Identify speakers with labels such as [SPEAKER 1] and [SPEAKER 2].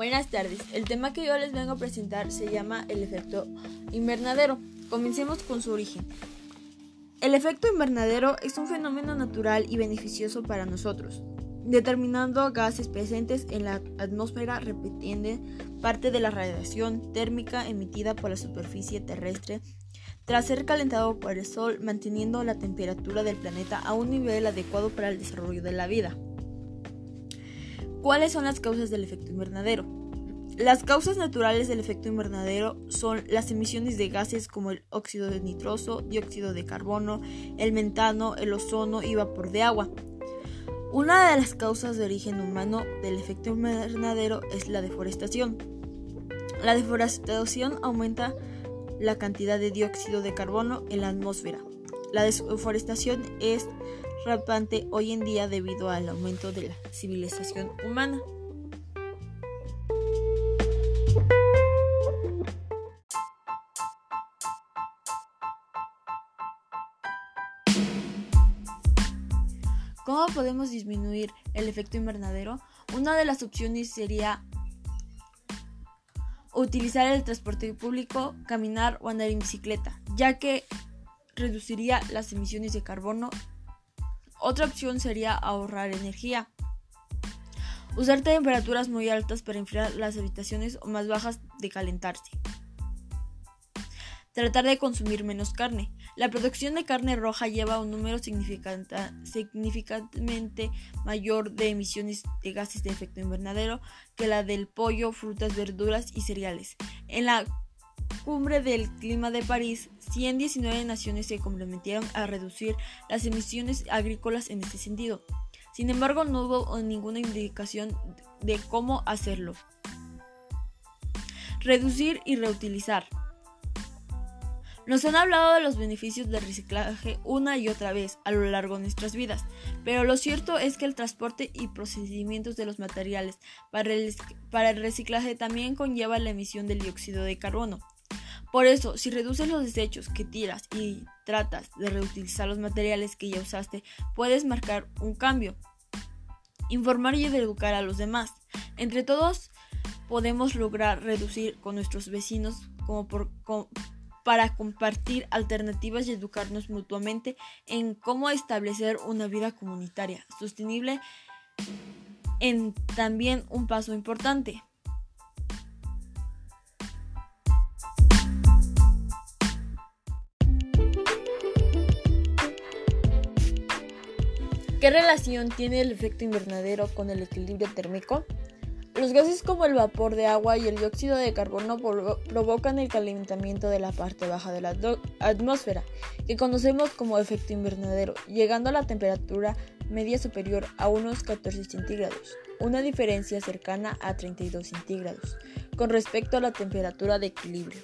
[SPEAKER 1] Buenas tardes. El tema que yo les vengo a presentar se llama el efecto invernadero. Comencemos con su origen. El efecto invernadero es un fenómeno natural y beneficioso para nosotros, determinando gases presentes en la atmósfera repitiendo parte de la radiación térmica emitida por la superficie terrestre tras ser calentado por el Sol, manteniendo la temperatura del planeta a un nivel adecuado para el desarrollo de la vida. ¿Cuáles son las causas del efecto invernadero? Las causas naturales del efecto invernadero son las emisiones de gases como el óxido de nitroso, dióxido de carbono, el metano, el ozono y vapor de agua. Una de las causas de origen humano del efecto invernadero es la deforestación. La deforestación aumenta la cantidad de dióxido de carbono en la atmósfera. La deforestación es rampante hoy en día debido al aumento de la civilización humana. ¿Cómo podemos disminuir el efecto invernadero? Una de las opciones sería utilizar el transporte público, caminar o andar en bicicleta, ya que reduciría las emisiones de carbono otra opción sería ahorrar energía. Usar temperaturas muy altas para enfriar las habitaciones o más bajas de calentarse. Tratar de consumir menos carne. La producción de carne roja lleva un número significativamente mayor de emisiones de gases de efecto invernadero que la del pollo, frutas, verduras y cereales. En la cumbre del clima de París, 119 naciones se comprometieron a reducir las emisiones agrícolas en este sentido. Sin embargo, no hubo ninguna indicación de cómo hacerlo. Reducir y reutilizar. Nos han hablado de los beneficios del reciclaje una y otra vez a lo largo de nuestras vidas, pero lo cierto es que el transporte y procedimientos de los materiales para el, reciclaje también conlleva la emisión del dióxido de carbono. Por eso, si reduces los desechos que tiras y tratas de reutilizar los materiales que ya usaste, puedes marcar un cambio. Informar y educar a los demás. Entre todos podemos lograr reducir con nuestros vecinos como para compartir alternativas y educarnos mutuamente en cómo establecer una vida comunitaria sostenible en también un paso importante. ¿Qué relación tiene el efecto invernadero con el equilibrio térmico? Los gases como el vapor de agua y el dióxido de carbono provocan el calentamiento de la parte baja de la atmósfera, que conocemos como efecto invernadero, llegando a la temperatura media superior a unos 14 centígrados, una diferencia cercana a 32 centígrados, con respecto a la temperatura de equilibrio.